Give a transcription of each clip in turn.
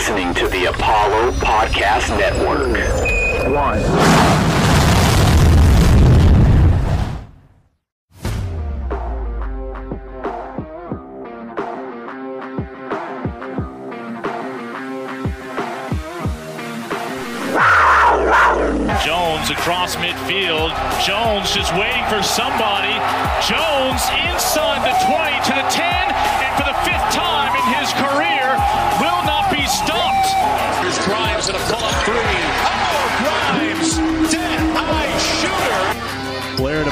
listening to the Apollo Podcast Network. One. Jones across midfield. Jones just waiting for somebody. Jones inside the 20 to the 10, and for the fifth time in his career,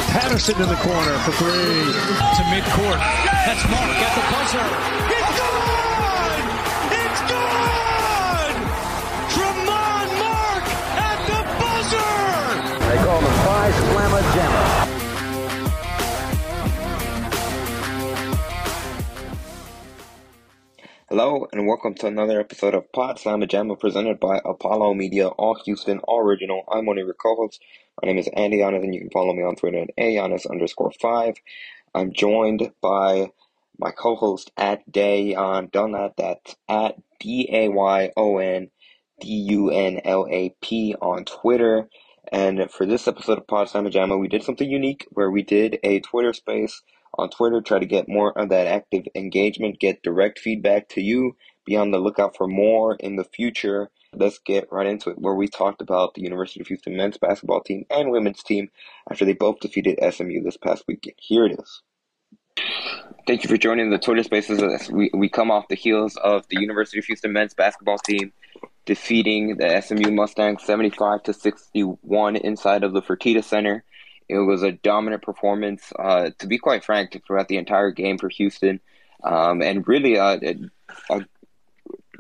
Patterson in the corner for three. To midcourt. That's Mark at the buzzer. It's gone! It's gone! Tramon Mark at the buzzer! They call the Phi Slama Jama. Hello and welcome to another episode of Pawd Slama Jama presented by Apollo Media, all Houston, all original. I'm one of your co-hosts. My name is Andy Yanez and you can follow me on Twitter at AYanez underscore five. I'm joined by my co-host at Dayon Dunlap, that's at D-A-Y-O-N D-U-N-L-A-P on Twitter. And for this episode of Pawd Slama Jama, we did something unique where we did a Twitter space on Twitter, try to get more of that active engagement, get direct feedback to you. Be on the lookout for more in the future. Let's get right into it, where we talked about the University of Houston men's basketball team and women's team after they both defeated SMU this past weekend. Here it is. Thank you for joining the Twitter Spaces. We, we come off the heels of the University of Houston men's basketball team defeating the SMU Mustangs 75 to 61 inside of the Fertitta Center. It was a dominant performance, uh, to be quite frank, throughout the entire game for Houston. Um, and really, uh, uh,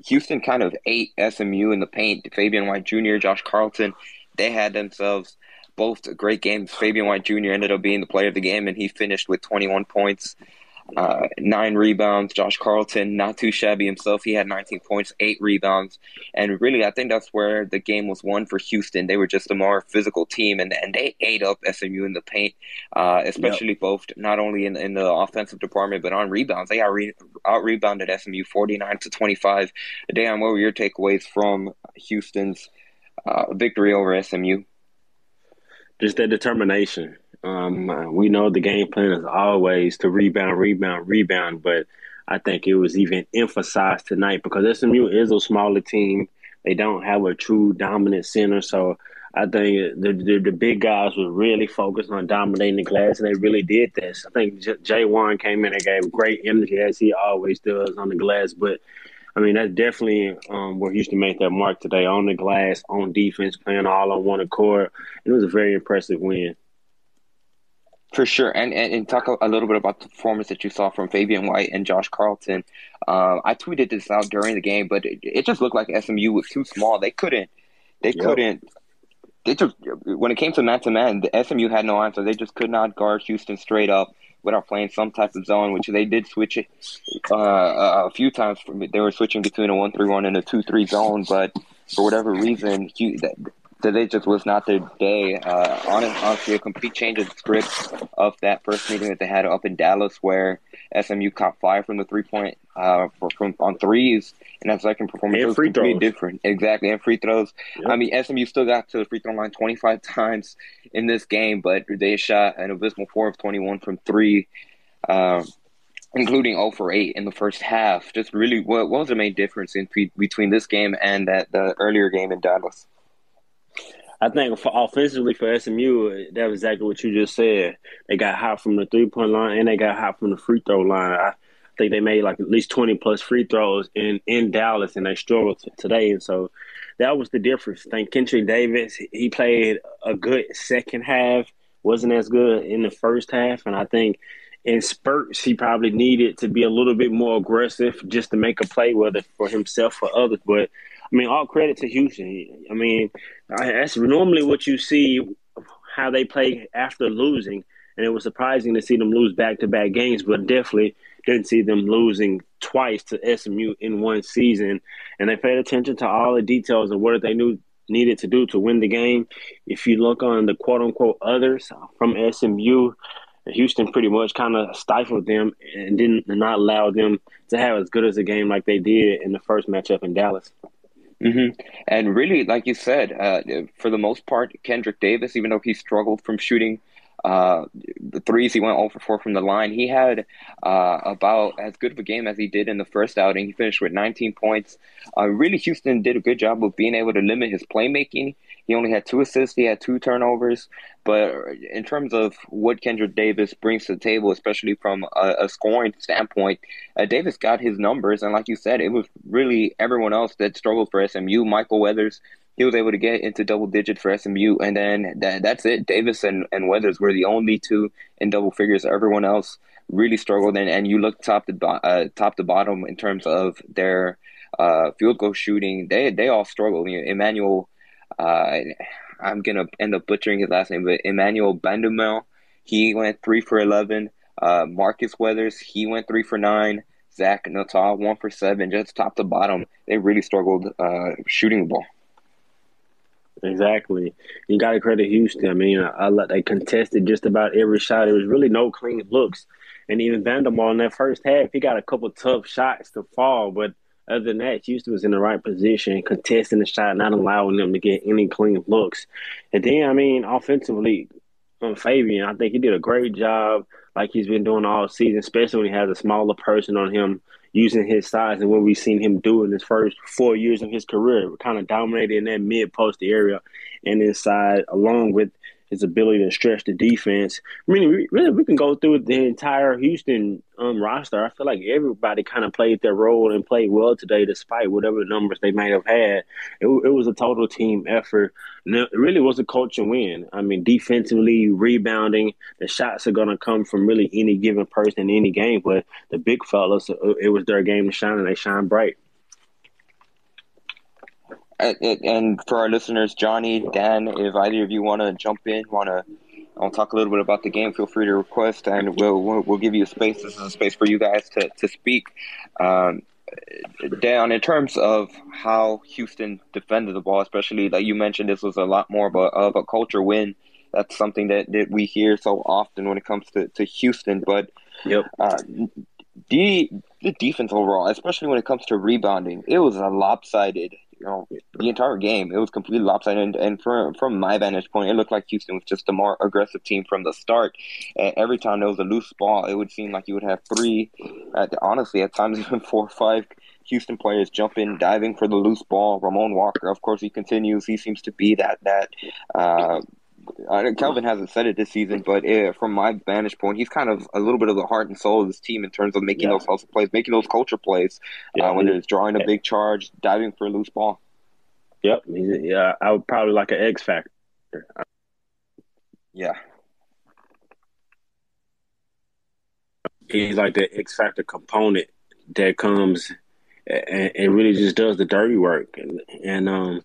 Houston kind of ate SMU in the paint. Fabian White Jr., Josh Carlton, they had themselves both great games. Fabian White Jr. ended up being the player of the game, and he finished with 21 points, uh, nine rebounds. Josh Carlton, not too shabby himself. He had 19 points, eight rebounds. And really, I think that's where the game was won for Houston. They were just a more physical team, and, and they ate up SMU in the paint, uh, especially both not only in, in the offensive department, but on rebounds. They out, re- out rebounded SMU 49 to 25. Dan, what were your takeaways from Houston's uh, victory over SMU? just that determination. Um, we know the game plan is always to rebound, rebound, rebound, but I think it was even emphasized tonight because SMU is a smaller team. They don't have a true dominant center, so I think the the, the big guys were really focused on dominating the glass, and they really did this. I think J- Jay came in and gave great energy as he always does on the glass, but I mean, that's definitely um, where Houston made that mark today on the glass, on defense, playing all on one accord. It was a very impressive win. For sure, and, and and talk a, a little bit about the performance that you saw from Fabian White and Josh Carlton. Uh, I tweeted this out during the game, but it, it just looked like SMU was too small. They couldn't, they Yep. couldn't. They just when it came to man to man, the SMU had no answer. They just could not guard Houston straight up without playing some type of zone, which they did switch it uh, a few times. They were switching between a one three one and a two three zone, but for whatever reason, today just was not their day. Uh, honest, honestly, a complete change of script of that first meeting that they had up in Dallas, where SMU caught fire from the three point uh, for, from on threes, and that second performance And was free completely throws. different. Exactly, and free throws. I mean, SMU still got to the free throw line 25 times in this game, but they shot an abysmal four of 21 from three. Um, including 0 for 8 in the first half. Just really, what, what was the main difference in between this game and that the earlier game in Dallas? I think for offensively for SMU, that was exactly what you just said. They got hot from the three point line and they got hot from the free throw line. I think they made like at least twenty plus free throws in in Dallas, and they struggled today. And so that was the difference. I think Kendrick Davis he played a good second half, wasn't as good in the first half, and I think in spurts he probably needed to be a little bit more aggressive just to make a play, whether for himself or others. But I mean, all credit to Houston. I mean, that's normally what you see how they play after losing, and it was surprising to see them lose back to back games, but definitely didn't see them losing twice to SMU in one season. And they paid attention to all the details of what they knew needed to do to win the game. If you look on the quote unquote others from SMU, Houston pretty much kind of stifled them and didn't not allow them to have as good as a game like they did in the first matchup in Dallas. Mm-hmm. And really, like you said, uh, for the most part, Kendrick Davis, even though he struggled from shooting uh, the threes, he went over 4 from the line. He had uh, about as good of a game as he did in the first outing. He finished with 19 points. Uh, really, Houston did a good job of being able to limit his playmaking. He only had two assists, he had two turnovers. But in terms of what Kendrick Davis brings to the table, especially from a, a scoring standpoint, uh, Davis got his numbers. And like you said, it was really everyone else that struggled for SMU. Michael Weathers, he was able to get into double digits for SMU. And then that, that's it. Davis and, and Weathers were the only two in double figures. Everyone else really struggled. And, and you look top to, uh, top to bottom in terms of their uh, field goal shooting, they, they all struggled. You know, Emmanuel uh, I'm gonna end up butchering his last name, but Emmanuel Bandoumel, he went three for eleven. Uh, Marcus Weathers, he went three for nine. Zach Nutall, one for seven, just top to bottom. They really struggled uh, shooting the ball. Exactly. You got to credit Houston. I mean, I, I, they contested just about every shot. There was really no clean looks. And even Vanderbilt in that first half, he got a couple tough shots to fall, but – other than that, Houston was in the right position, contesting the shot, not allowing them to get any clean looks. And then, I mean, offensively, on Fabian, I think he did a great job, like he's been doing all season, especially when he has a smaller person on him using his size and what we've seen him do in his first four years of his career, kind of dominated in that mid post area and inside, along with his ability to stretch the defense. I mean, really, we can go through the entire Houston um, roster. I feel like everybody kind of played their role and played well today, despite whatever numbers they may have had. It, it was a total team effort. it really was a culture win. I mean, defensively, rebounding, the shots are going to come from really any given person in any game. But the big fellas, uh, it was their game to shine, and they shine bright and for our listeners, Johnny, Dan, if either of you want to jump in, want to I'll talk a little bit about the game. Feel free to request, and we'll we'll, we'll give you a space. This is a space for you guys to to speak. Um, Dan, in terms of how Houston defended the ball, especially like you mentioned, this was a lot more of a, of a culture win. That's something that, that we hear so often when it comes to, to Houston. But yep. Uh, the the defense overall, especially when it comes to rebounding, it was a lopsided you know the entire game. It was completely lopsided, and, and from from my vantage point, it looked like Houston was just a more aggressive team from the start. And every time there was a loose ball, it would seem like you would have three, honestly, at times even four or five Houston players jumping, diving for the loose ball. Ramon Walker, of course, he continues. He seems to be that that. Uh, Kelvin hasn't said it this season, but uh, from my vantage point, he's kind of a little bit of the heart and soul of this team in terms of making yeah. those hustle plays, making those culture plays, yeah, uh, when it's drawing a big charge, diving for a loose ball. Yep, yeah, I would probably like an X factor. Yeah, he's like the X factor component that comes and, and really just does the dirty work. And, and um,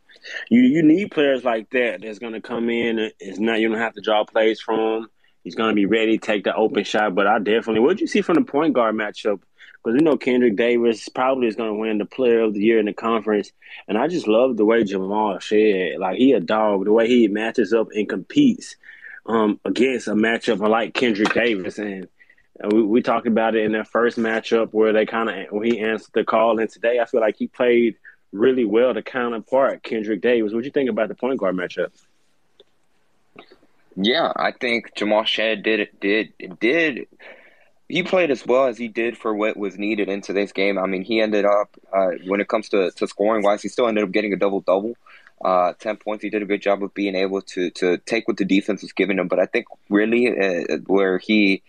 you you need players like that that's going to come in. It's not you don't have to draw plays from. He's going to be ready, take the open shot. But I definitely, what did you see from the point guard matchup? Because you know Kendrick Davis probably is going to win the Player of the Year in the conference, and I just love the way Jamal Shead, like he a dog, the way he matches up and competes um, against a matchup like Kendrick Davis, and we, we talked about it in that first matchup where they kind of he answered the call, and today I feel like he played really well to counterpart Kendrick Davis. What do you think about the point guard matchup? Yeah, I think Jamal Shead did it did did he played as well as he did for what was needed in today's game. I mean, he ended up uh, when it comes to, to scoring wise, he still ended up getting a double double. Uh, 10 points. He did a good job of being able to to take what the defense was giving him. But I think really uh, where he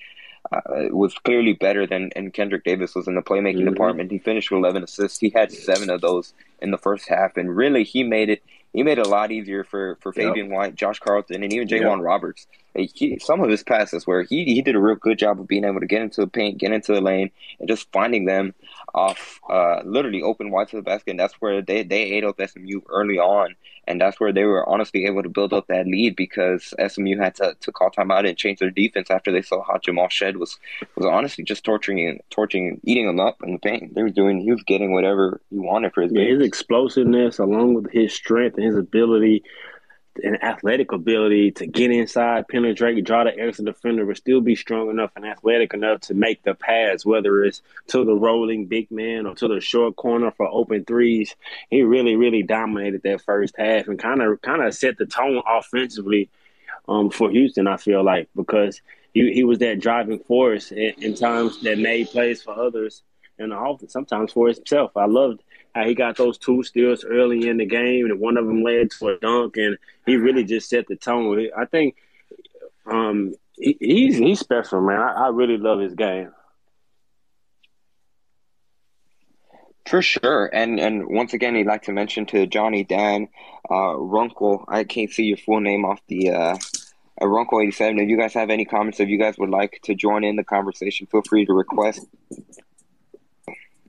uh, was clearly better than and Kendrick Davis was in the playmaking mm-hmm. department. He finished with 11 assists. He had seven of those in the first half, and really he made it. He made it a lot easier for, for Fabian yep. White, Josh Carlton, and even J'Wan yep. Roberts. He, some of his passes where he he did a real good job of being able to get into the paint, get into the lane, and just finding them off uh, literally open wide to the basket. And that's where they, they ate up SMU early on. And that's where they were honestly able to build up that lead because SMU had to, to call timeout and change their defense after they saw how Jamal Shead was was honestly just torturing and torturing, eating them up in the paint. They were doing, he was getting whatever he wanted for his yeah, His explosiveness, along with his strength and his ability an athletic ability to get inside, penetrate, draw the extra defender, but still be strong enough and athletic enough to make the pass, whether it's to the rolling big man or to the short corner for open threes. He really, really dominated that first half and kind of kind of set the tone offensively um, for Houston. I feel like because he, he was that driving force in, in times that made plays for others and often sometimes for himself. I loved he got those two steals early in the game, and one of them led to a dunk, and he really just set the tone. I think um, he, he's he's special, man. I, I really love his game. For sure, and and once again, he'd like to mention to Johnny Dan uh, Runkle. I can't see your full name off the uh, Runkle eighty seven. If you guys have any comments, if you guys would like to join in the conversation, feel free to request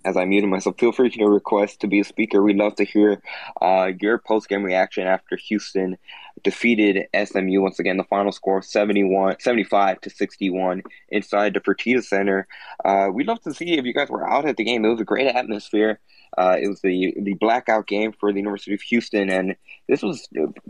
as I muted myself, feel free to request to be a speaker. We'd love to hear uh, your post game reaction after Houston defeated SMU. Once again, the final score 71, 75 to 61 inside the Fertitta Center. Uh, we'd love to see if you guys were out at the game. It was a great atmosphere. Uh, it was the the blackout game for the University of Houston, and this was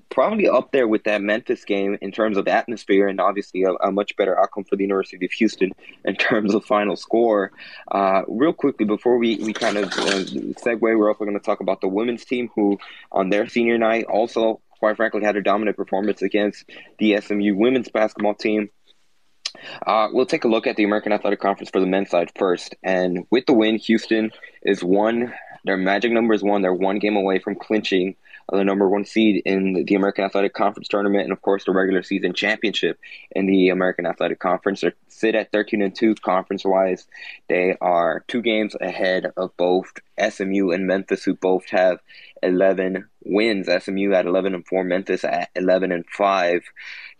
probably up there with that Memphis game in terms of atmosphere, and obviously a, a much better outcome for the University of Houston in terms of final score. Uh, real quickly before we we kind of uh, segue, we're also going to talk about the women's team who on their senior night also quite frankly had a dominant performance against the SMU women's basketball team. Uh, we'll take a look at the American Athletic Conference for the men's side first. And with the win, Houston is one their magic number is one. They're one game away from clinching uh, the number one seed in the American Athletic Conference tournament, and of course the regular season championship in the American Athletic Conference. They sit at thirteen and two conference wise. They are two games ahead of both SMU and Memphis, who both have eleven wins. SMU at eleven and four, Memphis at eleven and five.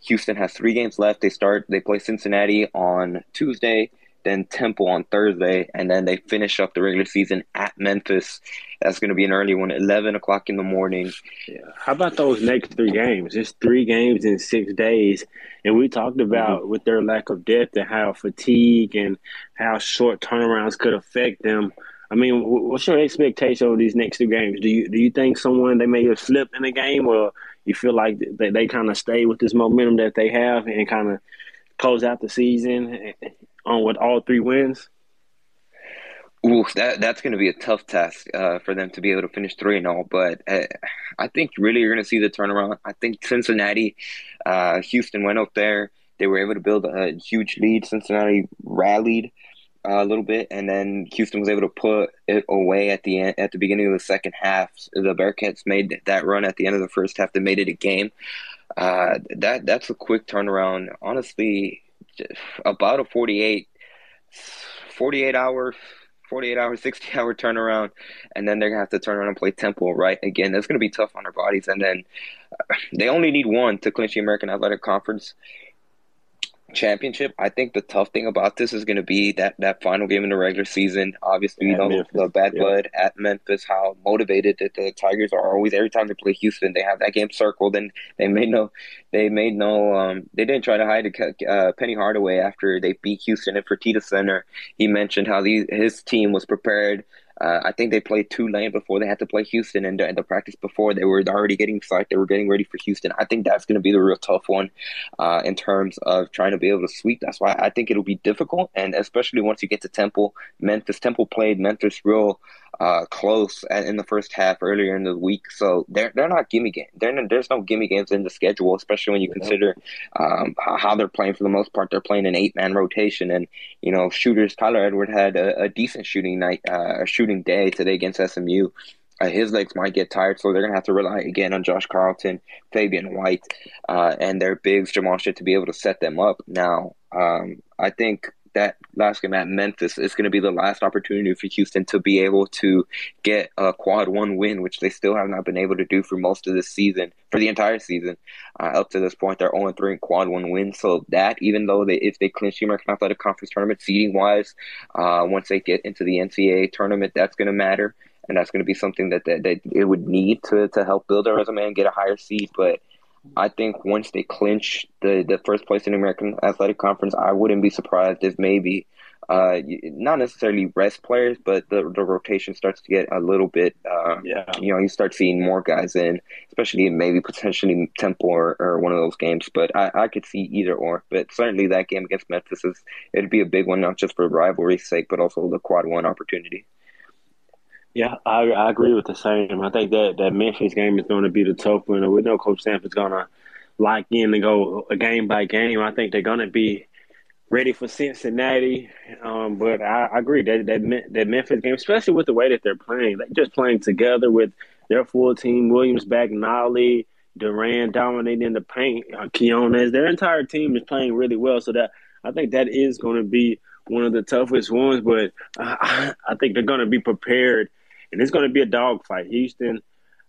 Houston has three games left. They start. They play Cincinnati on Tuesday then Temple on Thursday, and then they finish up the regular season at Memphis. That's going to be an early one, 11 o'clock in the morning. Yeah. How about those next three games? It's three games in six days. And we talked about mm-hmm. with their lack of depth and how fatigue and how short turnarounds could affect them. I mean, what's your expectation of these next two games? Do you do you think someone they may have slipped in the game, or you feel like they, they kind of stay with this momentum that they have and kind of close out the season on with all three wins? Ooh, that that's going to be a tough task uh, for them to be able to finish three and all. But uh, I think really you're going to see the turnaround. I think Cincinnati, uh, Houston went up there. They were able to build a huge lead. Cincinnati rallied uh, a little bit, and then Houston was able to put it away at the end, at the beginning of the second half. The Bearcats made that run at the end of the first half. They made it a game. Uh, that that's a quick turnaround. Honestly, about a 48, 48 hour 48 hour, 60 hour turnaround, and then they're gonna have to turn around and play Temple, right? Again, that's gonna be tough on their bodies. And then uh, they only need one to clinch the American Athletic Conference championship. I think the tough thing about this is going to be that that final game in the regular season. Obviously, you know Memphis. the bad blood yeah. at Memphis, how motivated that the Tigers are always. Every time they play Houston, they have that game circled, and they made no, they made no, um, they didn't try to hide uh, Penny Hardaway after they beat Houston at Fertitta Center. He mentioned how these, his team was prepared uh, I think they played Tulane before they had to play Houston, and the, the, practice before they were already getting psyched. They were getting ready for Houston. I think that's going to be the real tough one uh, in terms of trying to be able to sweep. That's why I think it'll be difficult, and especially once you get to Temple, Memphis. Temple played Memphis real uh, close in the first half earlier in the week. So they're they're not gimme games. Not, there's no gimme games in the schedule, especially when you consider um, how they're playing for the most part. They're playing an eight man rotation, and you know shooters. Tyler Edward had a, a decent shooting night, uh, a shooting day today against SMU. Uh, his legs might get tired, so they're gonna have to rely again on Josh Carlton, Fabian White, uh, and their bigs Jamal to be able to set them up. Now, um, I think that last game at Memphis is going to be the last opportunity for Houston to be able to get a quad one win, which they still have not been able to do for most of this season, for the entire season. Uh, up to this point, they're 0 3 in quad one wins. So that, even though they, if they clinch the American Athletic Conference tournament seeding wise, uh, once they get into the NCAA tournament, that's going to matter. And that's going to be something that, that, that it would need to, to help build their resume and get a higher seed. But I think once they clinch the, the first place in the American Athletic Conference, I wouldn't be surprised if maybe uh, not necessarily rest players, but the the rotation starts to get a little bit. Uh, Yeah. You know, you start seeing more guys in, especially maybe potentially Temple or, or one of those games. But I, I could see either or. But certainly that game against Memphis is it'd be a big one, not just for rivalry's sake, but also the quad one opportunity. Yeah, I, I agree with the same. I think that that Memphis game is going to be the tough one. We know Coach Stanford's going to lock in and go game by game. I think they're going to be ready for Cincinnati. Um, but I, I agree that, that that Memphis game, especially with the way that they're playing, they're just playing together with their full team. Williams back, Nolley, Duren dominating the paint, uh, Keones. Their entire team is playing really well. So that I think that is going to be one of the toughest ones. But I, I think they're going to be prepared, and it's going to be a dogfight. Houston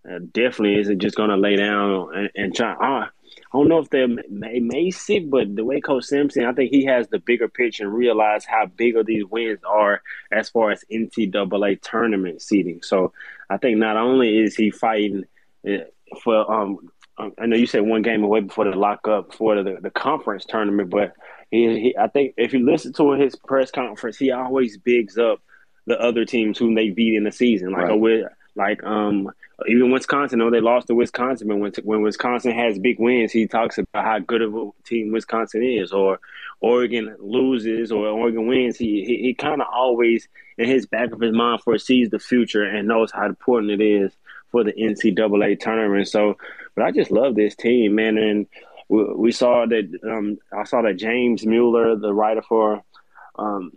uh, definitely isn't just going to lay down and, and try. Uh, I don't know if they may, sit, but the way Coach Sampson, I think he has the bigger picture and realize how big of these wins are as far as NCAA tournament seeding. So I think not only is he fighting uh, for, um, um, I know you said one game away before the lockup for the, the conference tournament, but he, he, I think if you listen to his press conference, he always bigs up the other teams whom they beat in the season, like Right. a with like um even Wisconsin. No, they lost to Wisconsin, but when when Wisconsin has big wins, he talks about how good of a team Wisconsin is. Or Oregon loses or Oregon wins, he he, he kind of always in his back of his mind foresees the future and knows how important it is for the NCAA tournament. So, but I just love this team, man, and. We, we saw that. Um, I saw that James Mueller, the writer for um,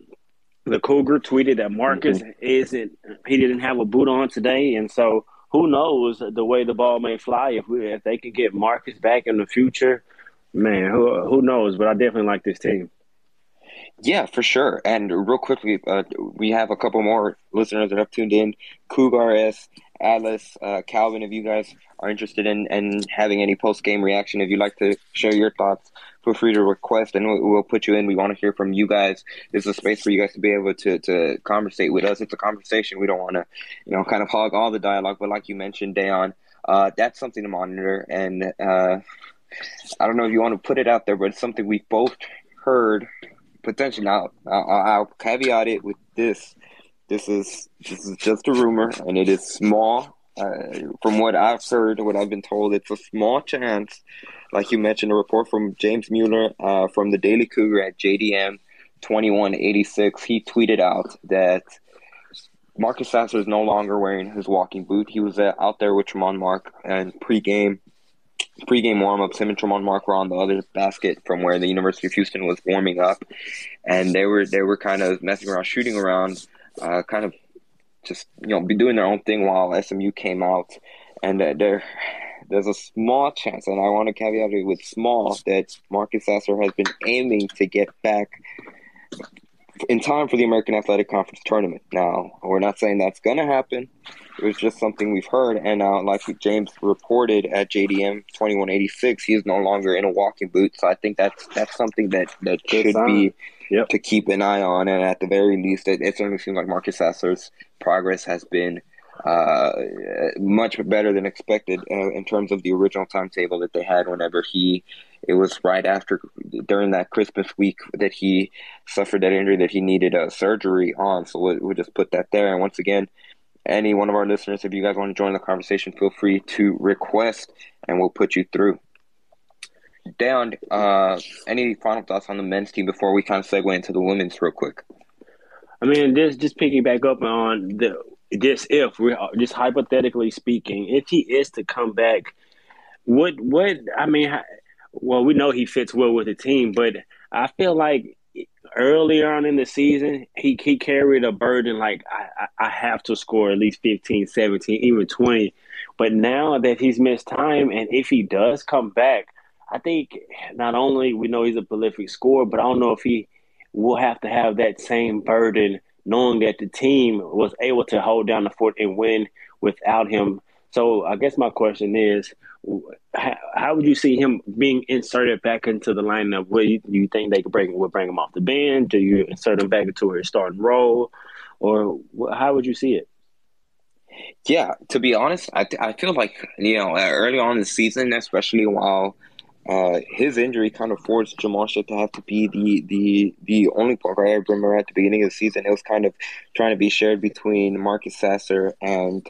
the Cougar tweeted that Marcus mm-hmm. isn't he didn't have a boot on today, and so who knows the way the ball may fly if we if they can get Marcus back in the future, man, who who knows? But I definitely like this team. Yeah, for sure. And real quickly, uh, we have a couple more listeners that have tuned in. Cougar S, Atlas, uh, Calvin, if you guys are interested in, in having any post game reaction, if you'd like to share your thoughts, feel free to request and we'll, we'll put you in. We want to hear from you guys. This is a space for you guys to be able to, to conversate with us. It's a conversation. We don't want to, you know, kind of hog all the dialogue, but like you mentioned, Dayon, uh, that's something to monitor. And uh, I don't know if you want to put it out there, but it's something we both heard potentially. Now, I'll, I'll caveat it with this: this is this is just a rumor, and it is small. Uh, from what I've heard, what I've been told, it's a small chance. Like you mentioned, a report from James Mueller uh, from the Daily Cougar at JDM twenty one eighty six. He tweeted out that Marcus Sasser is no longer wearing his walking boot. He was uh, out there with Tramon Mark and pregame pregame warm-ups. Him and Tramon Mark were on the other basket from where the University of Houston was warming up, and they were they were kind of messing around, shooting around, uh, kind of just you know be doing their own thing while SMU came out, and uh, there there's a small chance, and I want to caveat it with small that Marcus Sasser has been aiming to get back in time for the American Athletic Conference tournament. Now, we're not saying that's going to happen. It was just something we've heard, and now, like James reported at JDM twenty one eighty six, he is no longer in a walking boot. So I think that's that's something that that should be Yep. to keep an eye on, and at the very least, it, it certainly seems like Marcus Sasser's progress has been uh, much better than expected uh, in terms of the original timetable that they had whenever he. It was right after during that Christmas week that he suffered that injury that he needed a surgery on. So we'll, we'll just put that there. And once again, any one of our listeners, if you guys want to join the conversation, feel free to request, and we'll put you through. Down. Uh, any final thoughts on the men's team before we kind of segue into the women's real quick? I mean, this just picking back up on the this if we're just hypothetically speaking, if he is to come back, what what I mean, well, we know he fits well with the team, but I feel like earlier on in the season, he he carried a burden like I, I I have to score at least 15, 17, even 20. But now that he's missed time, and if he does come back, I think not only we know he's a prolific scorer, but I don't know if he will have to have that same burden knowing that the team was able to hold down the fort and win without him. So I guess my question is, how, how would you see him being inserted back into the lineup? Do you, you think they could bring? Would bring him off the bench? Do you insert him back into his starting role, or how would you see it? Yeah, to be honest, I, I feel like, you know, early on in the season, especially while uh, his injury kind of forced Jamal to have to be the the the only guard. I remember at the beginning of the season, it was kind of trying to be shared between Marcus Sasser and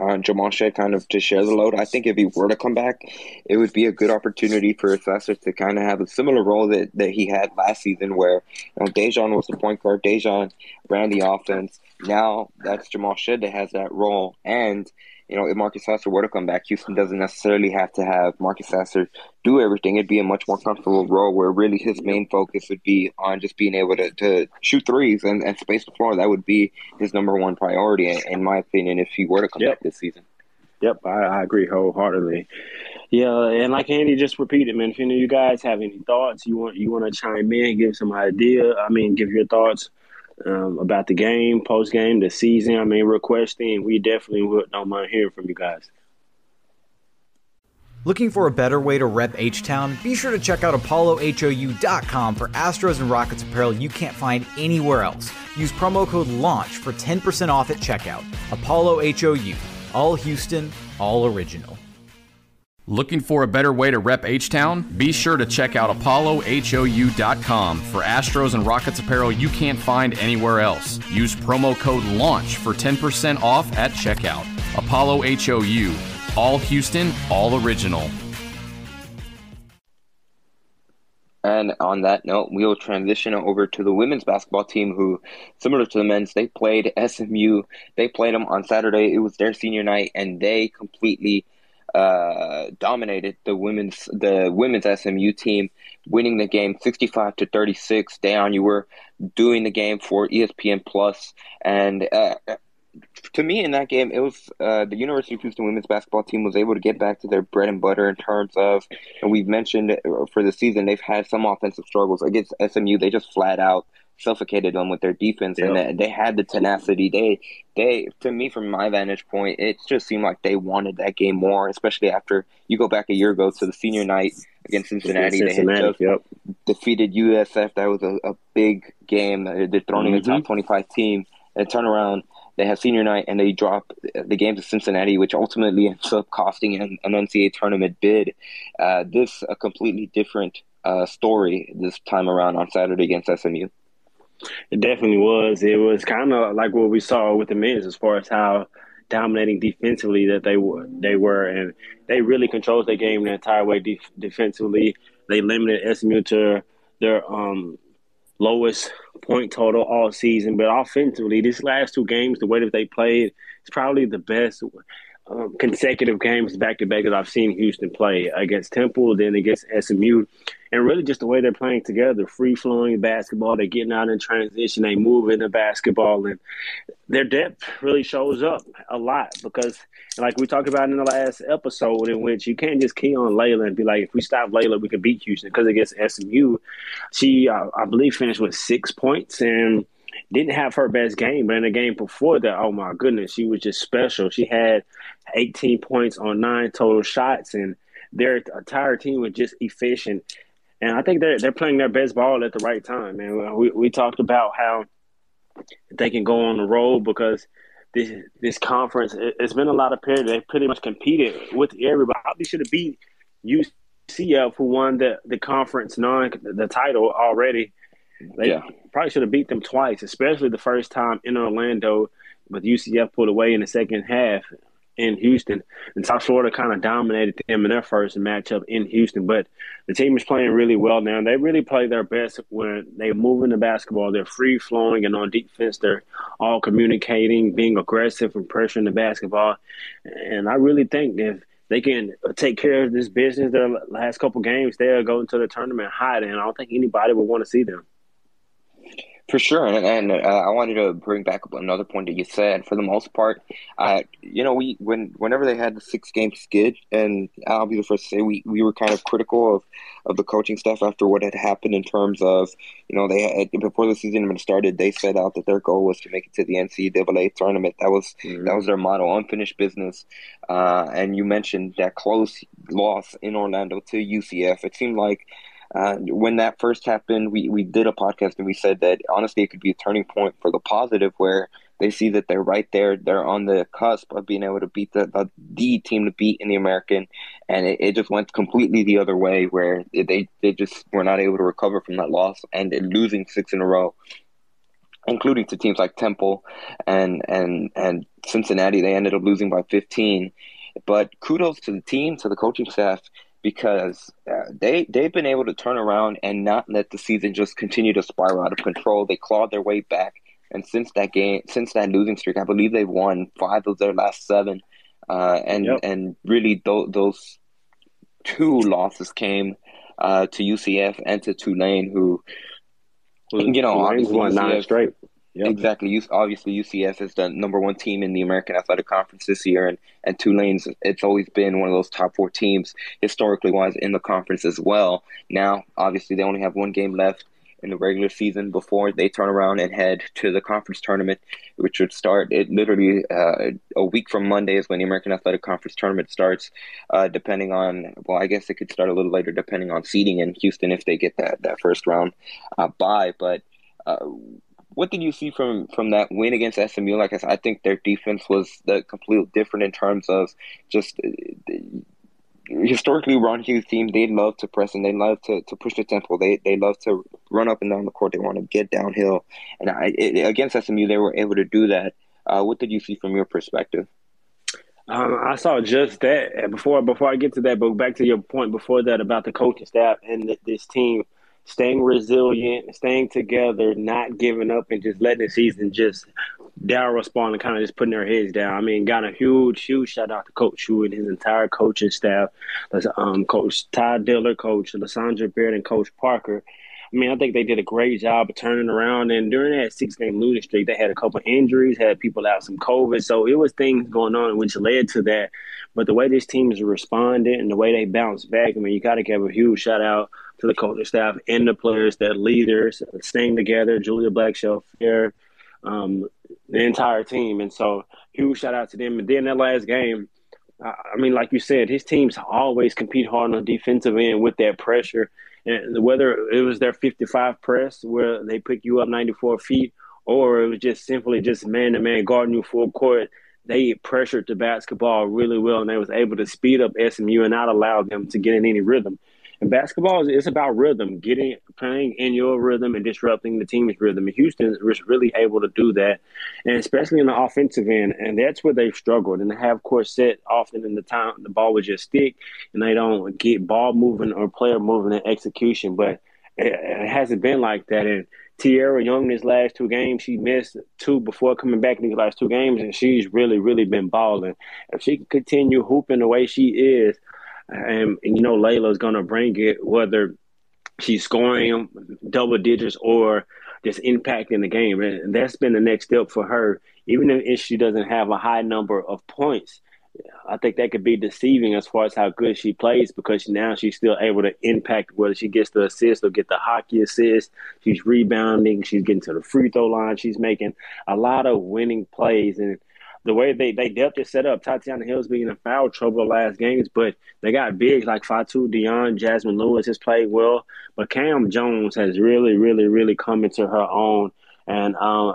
uh, Jamal Shead kind of to share the load. I think if he were to come back, it would be a good opportunity for Sasser to kind of have a similar role that, that he had last season, where you know, DeJon was the point guard, DeJon ran the offense. Now that's Jamal Shead that has that role, and you know, if Marcus Sasser were to come back, Houston doesn't necessarily have to have Marcus Sasser do everything. It'd be a much more comfortable role where really his main focus would be on just being able to, to shoot threes and, and space the floor. That would be his number one priority, in my opinion, if he were to come Yep. back this season. Yep, I, I agree wholeheartedly. Yeah, and like Andy just repeated, man. If any of you guys have any thoughts, you want you want to chime in, give some idea. I mean, give your thoughts um, about the game, post game, the season. I mean, requesting. We definitely would don't mind hearing from you guys. Looking for a better way to rep H Town? Be sure to check out ApolloHOU.com for Astros and Rockets apparel you can't find anywhere else. Use promo code LAUNCH for 10% off at checkout. Apollo HOU. All Houston, all original. Looking for a better way to rep H Town? Be sure to check out ApolloHOU.com for Astros and Rockets apparel you can't find anywhere else. Use promo code LAUNCH for 10% off at checkout. Apollo HOU. All Houston, all original. And on that note, we'll transition over to the women's basketball team, who, similar to the men's, they played SMU. They played them on Saturday. It was their senior night, and they completely uh, dominated the women's the women's SMU team, winning the game sixty five to thirty six. Dayon, you were doing the game for ESPN Plus, and uh, to me in that game, it was uh, the University of Houston women's basketball team was able to get back to their bread and butter in terms of, and we've mentioned uh, for the season they've had some offensive struggles against SMU. They just flat out suffocated them with their defense, and Yep. they, they had the tenacity. They they to me from my vantage point, it just seemed like they wanted that game more, especially after you go back a year ago to the senior night against Cincinnati. They had just Yep. defeated USF. That was a, a big game. They're throwing a Mhm. top 25 team. And turn around, they have senior night and they drop the game to Cincinnati, which ultimately ends up costing an, an NCAA tournament bid. Uh, this a completely different uh, story this time around on Saturday against SMU. It definitely was. It was kind of like what we saw with the men's as far as how dominating defensively that they were. They were, and they really controlled their game the entire way def- defensively. They limited SMU to their um, lowest point total all season, but offensively, these last two games, the way that they played, it's probably the best um, consecutive games back to back that I've seen Houston play against Temple, then against SMU, and really just the way they're playing together, free flowing basketball. They're getting out in transition, they move into basketball, and their depth really shows up a lot because, like we talked about in the last episode, in which you can't just key on Laila and be like, if we stop Laila, we can beat Houston. Because against SMU, she, uh, I believe, finished with six points and didn't have her best game, but in the game before that, oh my goodness, she was just special. She had 18 points on nine total shots, and their entire team was just efficient. And I think they're they're playing their best ball at the right time. Man, we we talked about how they can go on the road because this this conference it, it's been a lot of periods. They pretty much competed with everybody. They should have beat UCF, who won the the conference non the title already. They Yeah. probably should have beat them twice, especially the first time in Orlando. But UCF pulled away in the second half in Houston, and South Florida kind of dominated them in their first matchup in Houston. But the team is playing really well now. They really play their best when they move in the basketball. They're free flowing, and on defense, they're all communicating, being aggressive, and pressuring the basketball. And I really think if they can take care of this business their last couple games, they'll go into the tournament hot, and I don't think anybody would want to see them. For sure, and, and uh, I wanted to bring back up another point that you said. For the most part, uh, you know, we when whenever they had the six game skid, and I'll be the first to say we, we were kind of critical of, of the coaching staff after what had happened in terms of, you know, they had before the season even started, they set out that their goal was to make it to the NCAA tournament. That was that was their motto, unfinished business. Uh, and you mentioned that close loss in Orlando to UCF. It seemed like. Uh, when that first happened, we, we did a podcast and we said that honestly it could be a turning point for the positive where They see that they're right there. They're on the cusp of being able to beat the the, the team to beat in the American, and it, it just went completely the other way where they they just were not able to recover from that loss and losing six in a row including to teams like Temple and and and Cincinnati. They ended up losing by 15. But kudos to the team, to the coaching staff, because uh, they they've been able to turn around and not let the season just continue to spiral out of control. They clawed their way back, and since that game, since that losing streak, I believe they've won five of their last seven. Uh, and yep. and really, th- those two losses came uh, to UCF and to Tulane, who you know, obviously won nine straight. Yep. Exactly. Obviously, UCF is the number one team in the American Athletic Conference this year, and and Tulane's it's always been one of those top four teams historically wise in the conference as well. Now, obviously, they only have one game left in the regular season before they turn around and head to the conference tournament, which would start it literally uh, a week from Monday is when the American Athletic Conference tournament starts. Uh, depending on well, I guess it could start a little later depending on seeding in Houston if they get that that first round uh, bye, but. Uh, what did you see from from that win against SMU? Like I said, I think their defense was the completely different in terms of just uh, historically Ron Hughes team. They love to press and they love to, to push the tempo. They they love to run up and down the court. They want to get downhill. And I, it, against SMU, they were able to do that. Uh, what did you see from your perspective? Um, I saw just that before. Before I get to that, but back to your point before that about the coaching staff and this team staying resilient, staying together, not giving up, and just letting the season just down respond and kind of just putting their heads down. I mean, got a huge, huge shout out to Coach Shu and his entire coaching staff. Um, Coach Todd Diller, Coach Lysandra Beard, and Coach Parker. I mean, I think they did a great job of turning around. And during that six game losing streak, they had a couple injuries, had people out some COVID. So it was things going on which led to that. But the way this team has responded and the way they bounced back, I mean, you got to give a huge shout out to the coaching staff and the players, that leaders, staying together, Julia Blackshelf, here, um, the entire team. And so, huge shout out to them. And then that last game, I mean, like you said, his teams always compete hard on the defensive end with that pressure. And whether it was their 55 press where they pick you up 94 feet, or it was just simply just man to man guarding you full court, they pressured the basketball really well, and they was able to speed up SMU and not allow them to get in any rhythm. And basketball is it's about rhythm, getting playing in your rhythm and disrupting the team's rhythm. And Houston really able to do that, and especially in the offensive end. And that's where they've struggled. And they have course set often in the time the ball would just stick, and they don't get ball moving or player moving in execution. But it, it hasn't been like that. And Tierra Young, these last two games, she missed two before coming back in these last two games, and she's really, really been balling. If she can continue hooping the way she is, and, and you know Laila's gonna bring it whether she's scoring double digits or just impacting the game. And that's been the next step for her. Even if she doesn't have a high number of points, I think that could be deceiving as far as how good she plays because now she's still able to impact whether she gets the assist or get the hockey assist. She's rebounding, she's getting to the free throw line, she's making a lot of winning plays. And the way they they depth is set up. Tatiana Hill's being in foul trouble the last games, but they got bigs like Fatu, Dion, Jasmine Lewis has played well, but Cam Jones has really, really, really come into her own, and um,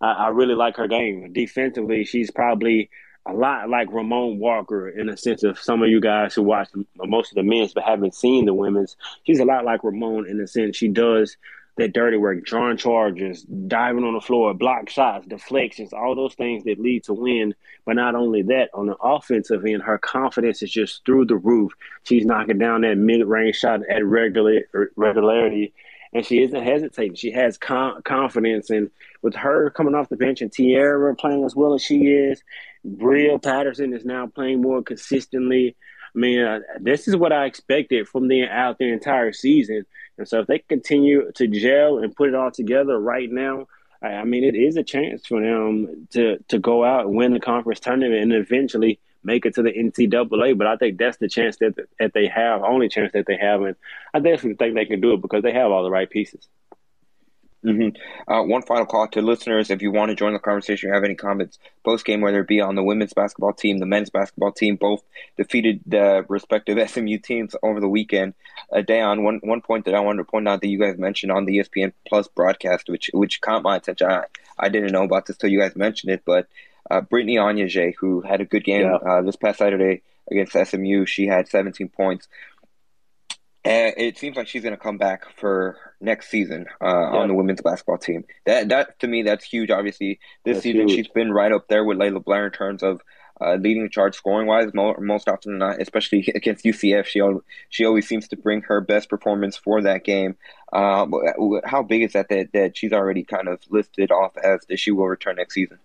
I, I really like her game defensively. She's probably a lot like Ramon Walker in a sense of some of you guys who watch most of the men's but haven't seen the women's. She's a lot like Ramon in the sense she does that dirty work, drawing charges, diving on the floor, block shots, deflections, all those things that lead to win. But not only that, on the offensive end, her confidence is just through the roof. She's knocking down that mid-range shot at regular regularity, and she isn't hesitating. She has com- confidence, and with her coming off the bench and Tierra playing as well as she is, Bria Patterson is now playing more consistently. I mean, uh, this is what I expected from them out the entire season. And so if they continue to gel and put it all together right now, I mean, it is a chance for them to to go out and win the conference tournament and eventually make it to the NCAA. But I think that's the chance that that they have, only chance that they have, and I definitely think they can do it because they have all the right pieces. Mm-hmm. Uh, one final call to listeners: if you want to join the conversation, or have any comments post game, whether it be on the women's basketball team, the men's basketball team, both defeated the respective SMU teams over the weekend. Uh, Dayon, one one point that I wanted to point out that you guys mentioned on the ESPN Plus broadcast, which which caught my attention. I, I didn't know about this till you guys mentioned it, but uh, Brittany Onyeje, who had a good game yeah. uh, this past Saturday against SMU, she had 17 points. And it seems like she's going to come back for next season uh, yeah. on the women's basketball team. That that to me that's huge. Obviously, this that's season huge. she's been right up there with Laila Blair in terms of uh, leading the charge scoring wise. most often than not, especially against UCF, she she always seems to bring her best performance for that game. Uh, how big is that, that that she's already kind of listed off as that she will return next season?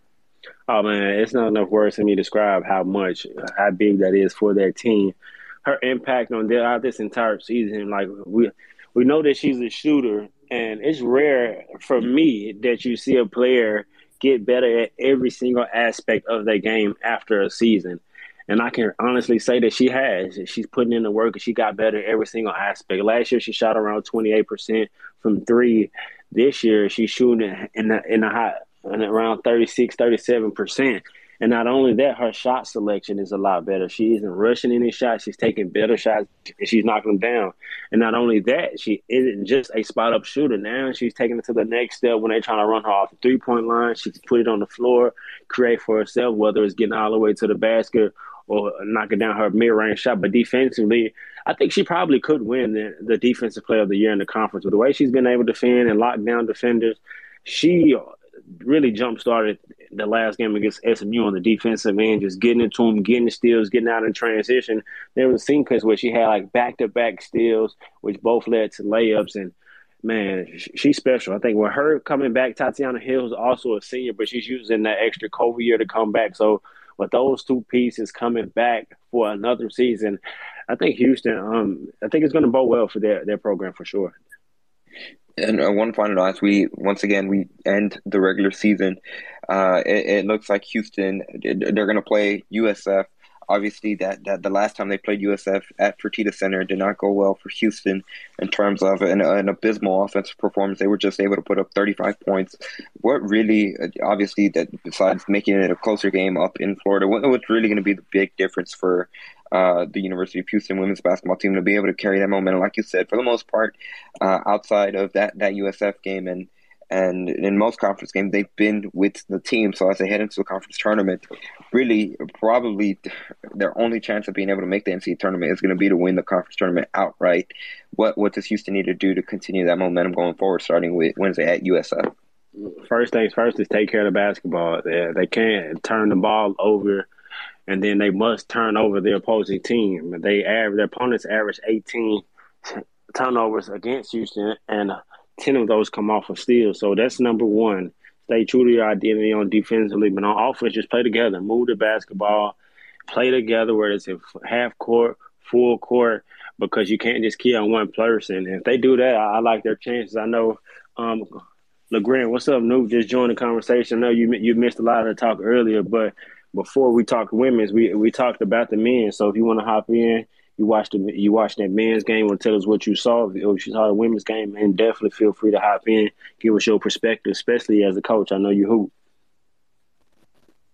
Oh man, it's not enough words for me to describe how much how big that is for their team her impact on this entire season. Like we we know that she's a shooter, and it's rare for me that you see a player get better at every single aspect of their game after a season. And I can honestly say that she has. She's putting in the work and she got better every single aspect. Last year she shot around 28% from three. This year she's shooting in the in the high in around 36, 37%. And not only that, her shot selection is a lot better. She isn't rushing any shots. She's taking better shots and she's knocking them down. And not only that, she isn't just a spot up shooter. Now she's taking it to the next step when they're trying to run her off the three point line. She can put it on the floor, create for herself, whether it's getting all the way to the basket or knocking down her mid range shot. But defensively, I think she probably could win the, the defensive player of the year in the conference. With the way she's been able to defend and lock down defenders, she really jump started the last game against SMU on the defensive end, just getting into them, getting the steals, getting out in transition. There was a sequence where she had like back to back steals, which both led to layups. And man, she's special. I think with her coming back, Tatiana Hill is also a senior, but she's using that extra COVID year to come back. So with those two pieces coming back for another season, I think Houston, um, I think it's going to bode well for their their program for sure. And uh, one final note: we once again we end the regular season. Uh, it, it, looks like Houston they're going to play USF. Obviously, that, that the last time they played USF at Fertitta Center did not go well for Houston in terms of an, an abysmal offensive performance. They were just able to put up 35 points. What really, obviously, that besides making it a closer game up in Florida, what, what's really going to be the big difference for uh, the University of Houston women's basketball team to be able to carry that momentum, like you said, for the most part, uh, outside of that that USF game and and in most conference games they've been with the team. So as they head into the conference tournament, really probably their only chance of being able to make the NCAA tournament is going to be to win the conference tournament outright. What what does Houston need to do to continue that momentum going forward, starting with Wednesday at USF? First things first is take care of the basketball. They, they can't turn the ball over and then they must turn over the opposing team. They average their opponents average 18 turnovers against Houston, and 10 of those come off of steals. So that's number one. Stay true to your identity on defensively, but on offense, just play together, move the basketball, play together, whether it's in half court, full court, because you can't just key on one person. And if they do that, I, I like their chances. I know. Um, LeGrand, what's up, Noob? Just joined the conversation. I know you you missed a lot of the talk earlier, but before we talked women's, we we talked about the men. So if you want to hop in, you watched the you watched that men's game, or tell us what you saw. If you saw the women's game, and definitely feel free to hop in, give us your perspective, especially as a coach. I know you hoop.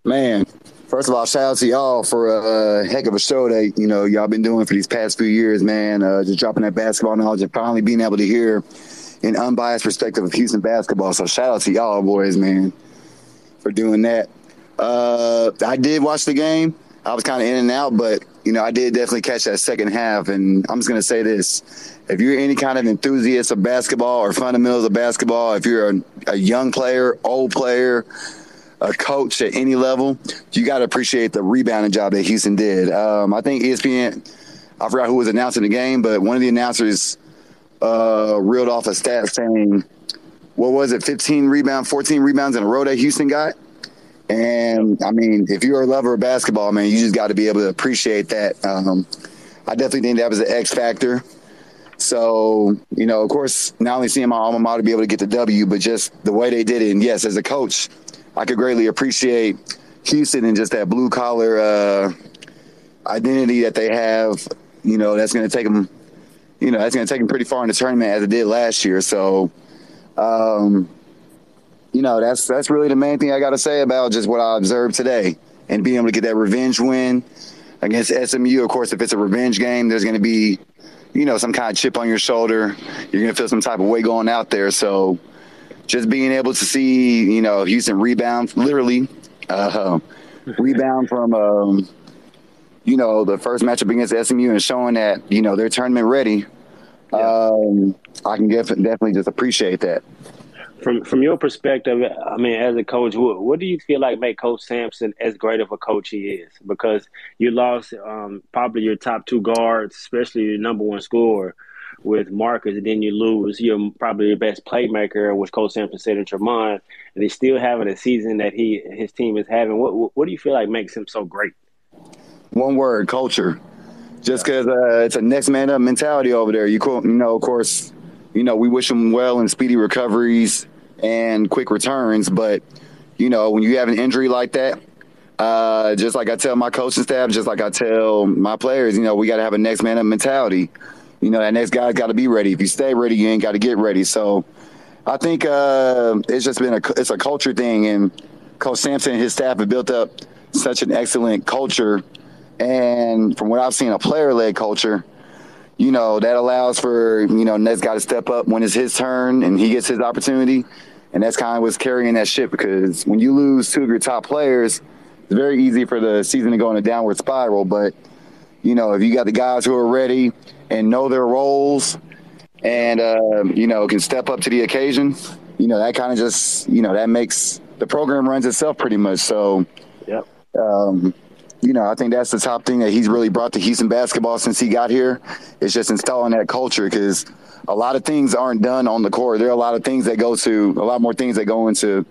Man, first of all, shout out to y'all for a heck of a show that you know y'all been doing for these past few years, man. Uh, just dropping that basketball knowledge and finally being able to hear an unbiased perspective of Houston basketball. So shout out to y'all boys, man, for doing that. Uh, I did watch the game. I was kind of in and out, but you know, I did definitely catch that second half. And I'm just gonna say this: if you're any kind of enthusiast of basketball or fundamentals of basketball, if you're a, a young player, old player, a coach at any level, you got to appreciate the rebounding job that Houston did. Um, I think ESPN, I forgot who was announcing the game, but one of the announcers uh, reeled off a stat saying, what was it, 15 rebounds, 14 rebounds in a row that Houston got? And I mean, if you're a lover of basketball, man, you just got to be able to appreciate that. Um, I definitely think that was an X factor. So, you know, of course, not only seeing my alma mater be able to get the W, but just the way they did it. And yes, as a coach, I could greatly appreciate Houston and just that blue collar uh, identity that they have. You know, that's going to take them. You know, that's going to take them pretty far in the tournament as it did last year. So, Um, you know, that's that's really the main thing I got to say about just what I observed today and being able to get that revenge win against SMU. Of course, if it's a revenge game, there's going to be, you know, some kind of chip on your shoulder. You're going to feel some type of way going out there. So, just being able to see, you know, Houston rebound, literally, uh, rebound from, um, you know, the first matchup against SMU and showing that, you know, they're tournament ready. Um, I can def- definitely just appreciate that. From from your perspective, I mean, as a coach, what, what do you feel like make Coach Sampson as great of a coach he is? Because you lost um, probably your top two guards, especially your number one scorer with Marcus, and then you lose your probably your best playmaker, which Coach Sampson said in Tramon, and he's still having a season that he his team is having. What what do you feel like makes him so great? One word: culture. Just because uh, it's a next man up mentality over there. You, you know, of course, you know we wish him well and speedy recoveries and quick returns, but you know when you have an injury like that, uh, just like I tell my coaching staff, just like I tell my players, you know, we got to have a next man up mentality. You know, that next guy's got to be ready. If you stay ready, you ain't got to get ready. So, I think uh, it's just been a it's a culture thing, and Coach Sampson and his staff have built up such an excellent culture. And from what I've seen, a player led culture. You know that allows for you know next guy to step up when it's his turn and he gets his opportunity, and that's kind of what's carrying that ship. Because when you lose two of your top players, it's very easy for the season to go in a downward spiral. But you know if you got the guys who are ready and know their roles and uh, you know can step up to the occasion you know that kind of just you know that makes the program runs itself pretty much so yep um, you know i think that's the top thing that he's really brought to houston basketball since he got here it's just installing that culture because a lot of things aren't done on the court there are a lot of things that go to a lot more things that go into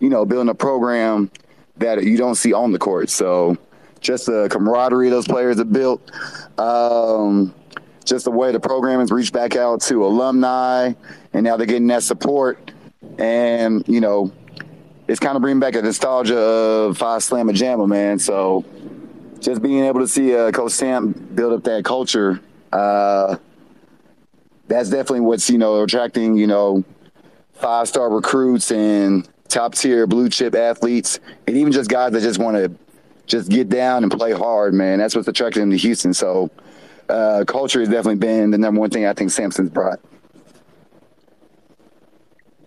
you know building a program that you don't see on the court so just the camaraderie those players have built um, just the way the program has reached back out to alumni, and now they're getting that support. And you know, it's kind of bringing back a nostalgia of Phi Slama Jama, man. So just being able to see uh, Coach Sam build up that culture, uh, that's definitely what's you know attracting you know five star recruits and top tier blue chip athletes, and even just guys that just want to just get down and play hard, man. That's what's attracting them to Houston. So uh, culture has definitely been the number one thing I think Sampson's brought.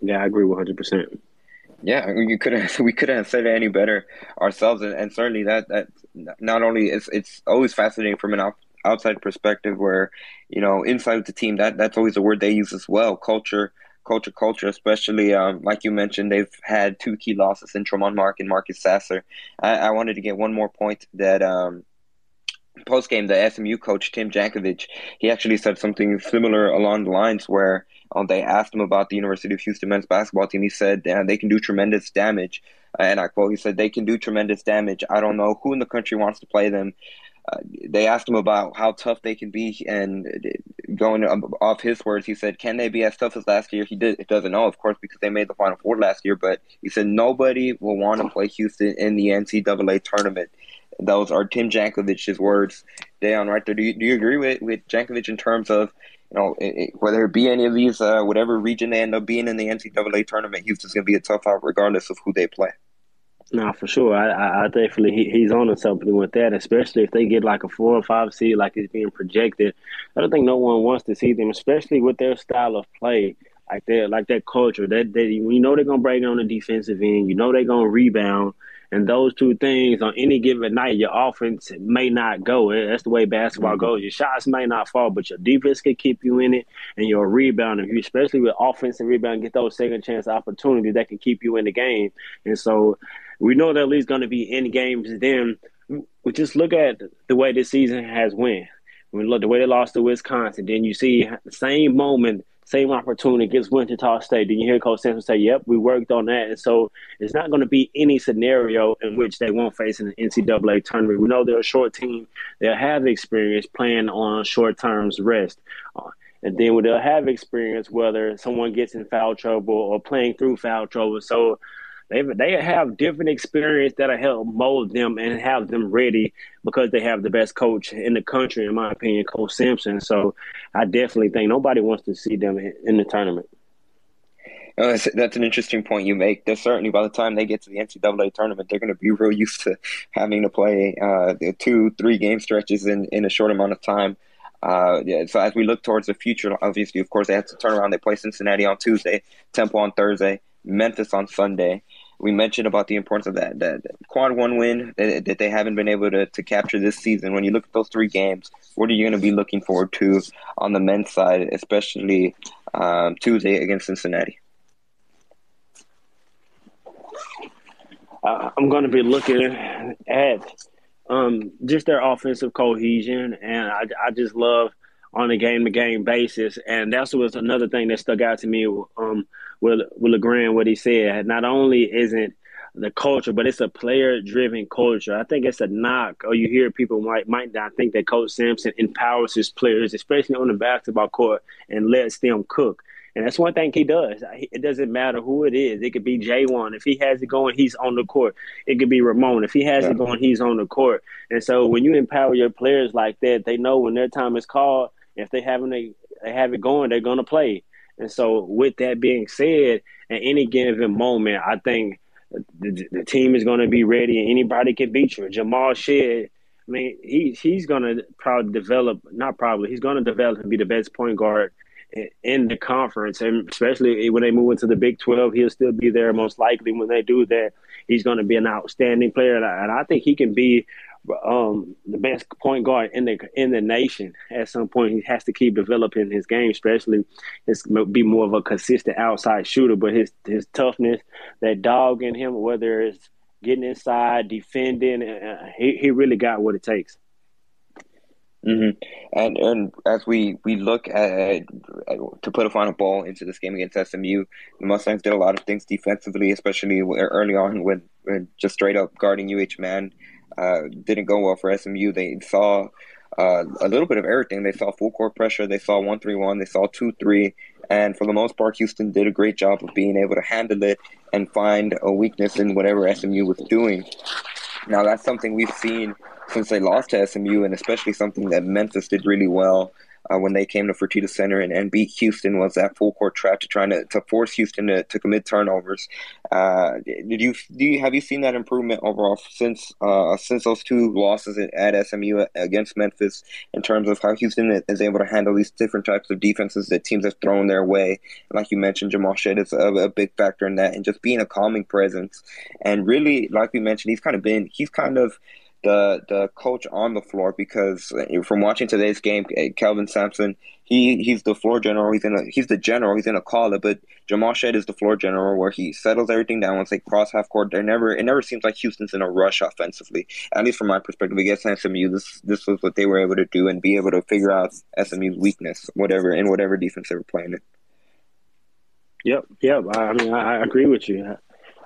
Yeah, I agree one hundred percent. Yeah, you couldn't. We couldn't have said it any better ourselves, and, and certainly that that not only is it's always fascinating from an outside perspective, where you know inside with the team that that's always a word they use as well. Culture, culture, culture. Especially um, like you mentioned, they've had two key losses in Tramon Mark and Marcus Sasser. I, I wanted to get one more point that um, post game, the SMU coach Tim Jankovich, he actually said something similar along the lines where um, they asked him about the University of Houston men's basketball team. He said uh, they can do tremendous damage, and I quote: "He said they can do tremendous damage. I don't know who in the country wants to play them." They asked him about how tough they can be, and going off his words, he said, "Can they be as tough as last year?" He did, doesn't know, of course, because they made the Final Four last year. But he said nobody will want to play Houston in the NCAA tournament. Those are Tim Jankovich's words. DeJon, right there. Do you, do you agree with with Jankovich in terms of you know it, it, whether it be any of these, uh, whatever region they end up being in the NCAA tournament, Houston's going to be a tough out regardless of who they play. No, for sure. I, I definitely he, he's on to something with that, especially if they get like a four or five seed, like it's being projected. I don't think no one wants to see them, especially with their style of play, like that, like that culture. That they, you know they're gonna break on the defensive end. You know they're gonna rebound. And those two things on any given night, your offense may not go. That's the way basketball mm-hmm. goes. Your shots may not fall, but your defense can keep you in it, and your rebound, if you especially with offensive rebound, get those second chance opportunities that can keep you in the game. And so we know that at least going to be in games. Then we just look at the way this season has went. We look the way they lost to Wisconsin. Then you see the same moment same opportunity against Wichita State. Then you hear Coach Sampson say, "Yep, we worked on that." And so it's not going to be any scenario in which they won't face an NCAA tournament. We know they're a short team; they'll have experience playing on short terms rest. Uh, and then they'll have experience whether someone gets in foul trouble or playing through foul trouble. So they they have different experience that'll help mold them and have them ready because they have the best coach in the country, in my opinion, Coach Sampson. So I definitely think nobody wants to see them in the tournament. That's, that's an interesting point you make. They're certainly by the time they get to the NCAA tournament, they're going to be real used to having to play uh, two, three game stretches in, in a short amount of time. Uh, yeah, so as we look towards the future, obviously, of course, they have to turn around. They play Cincinnati on Tuesday, Temple on Thursday, Memphis on Sunday. We mentioned about the importance of that, that quad one win that, that they haven't been able to, to capture this season. When you look at those three games, what are you going to be looking forward to on the men's side, especially um, Tuesday against Cincinnati? Uh, I'm going to be looking at um, just their offensive cohesion, and I, I just love on a game to game basis. And that's was another thing that stuck out to me um, with with Legrand, what he said. Not only isn't the culture, but it's a player driven culture. I think it's a knock, or you hear people might might not think that Coach Sampson empowers his players, especially on the basketball court, and lets them cook. And that's one thing he does. It doesn't matter who it is. It could be J'Wan. If he has it going, he's on the court. It could be Ramon. If he has yeah. it going, he's on the court. And so when you empower your players like that, they know when their time is called, if they having a, they have it going, they're going to play. And so with that being said, at any given moment, I think the, the team is going to be ready and anybody can beat you. Jamal Shead, I mean, he, he's going to probably develop, not probably, he's going to develop and be the best point guard – in the conference, and especially when they move into the Big 12, he'll still be there most likely when they do that. He's going to be an outstanding player, and I, and I think he can be um, the best point guard in the in the nation. At some point, he has to keep developing his game, especially it's be more of a consistent outside shooter. But his his toughness, that dog in him, whether it's getting inside, defending, uh, he he really got what it takes. Mm-hmm. And and as we, we look at, to put a final ball into this game against SMU, the Mustangs did a lot of things defensively, especially early on when, when just straight up guarding UH man uh, didn't go well for SMU. They saw uh, a little bit of everything. They saw full court pressure. They saw one three one. They saw two three. And for the most part, Houston did a great job of being able to handle it and find a weakness in whatever SMU was doing. Now that's something we've seen since they lost to SMU, and especially something that Memphis did really well uh, when they came to Fertitta Center and, and beat Houston was that full court trap to trying to, to force Houston to, to commit turnovers. Uh, did you do you have you seen that improvement overall since uh, since those two losses at SMU against Memphis in terms of how Houston is able to handle these different types of defenses that teams have thrown their way? Like you mentioned, Jamal Shead is a, a big factor in that, and just being a calming presence. And really, like we mentioned, he's kind of been he's kind of the the coach on the floor because uh, from watching today's game, uh, Kelvin Sampson, he he's the floor general. He's in a he's the general. He's in a call it, but Jamal Shead is the floor general where he settles everything down once they cross half court. They're never it never seems like Houston's in a rush offensively. At least from my perspective, against SMU, this this was what they were able to do and be able to figure out SMU's weakness, whatever in whatever defense they were playing in. Yep, yep. I mean, I, I agree with you.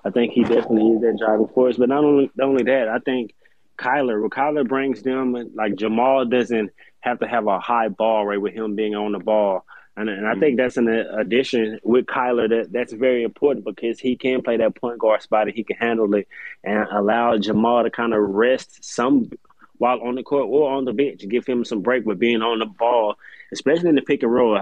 I think he definitely is that driving force. But not only not only that, I think Kyler. What Kyler brings them, like Jamal doesn't have to have a high ball rate with him being on the ball. And, and I think mm-hmm. that's an addition with Kyler that that's very important because he can play that point guard spot and he can handle it and allow Jamal to kind of rest some while on the court or on the bench, give him some break with being on the ball especially in the pick and roll.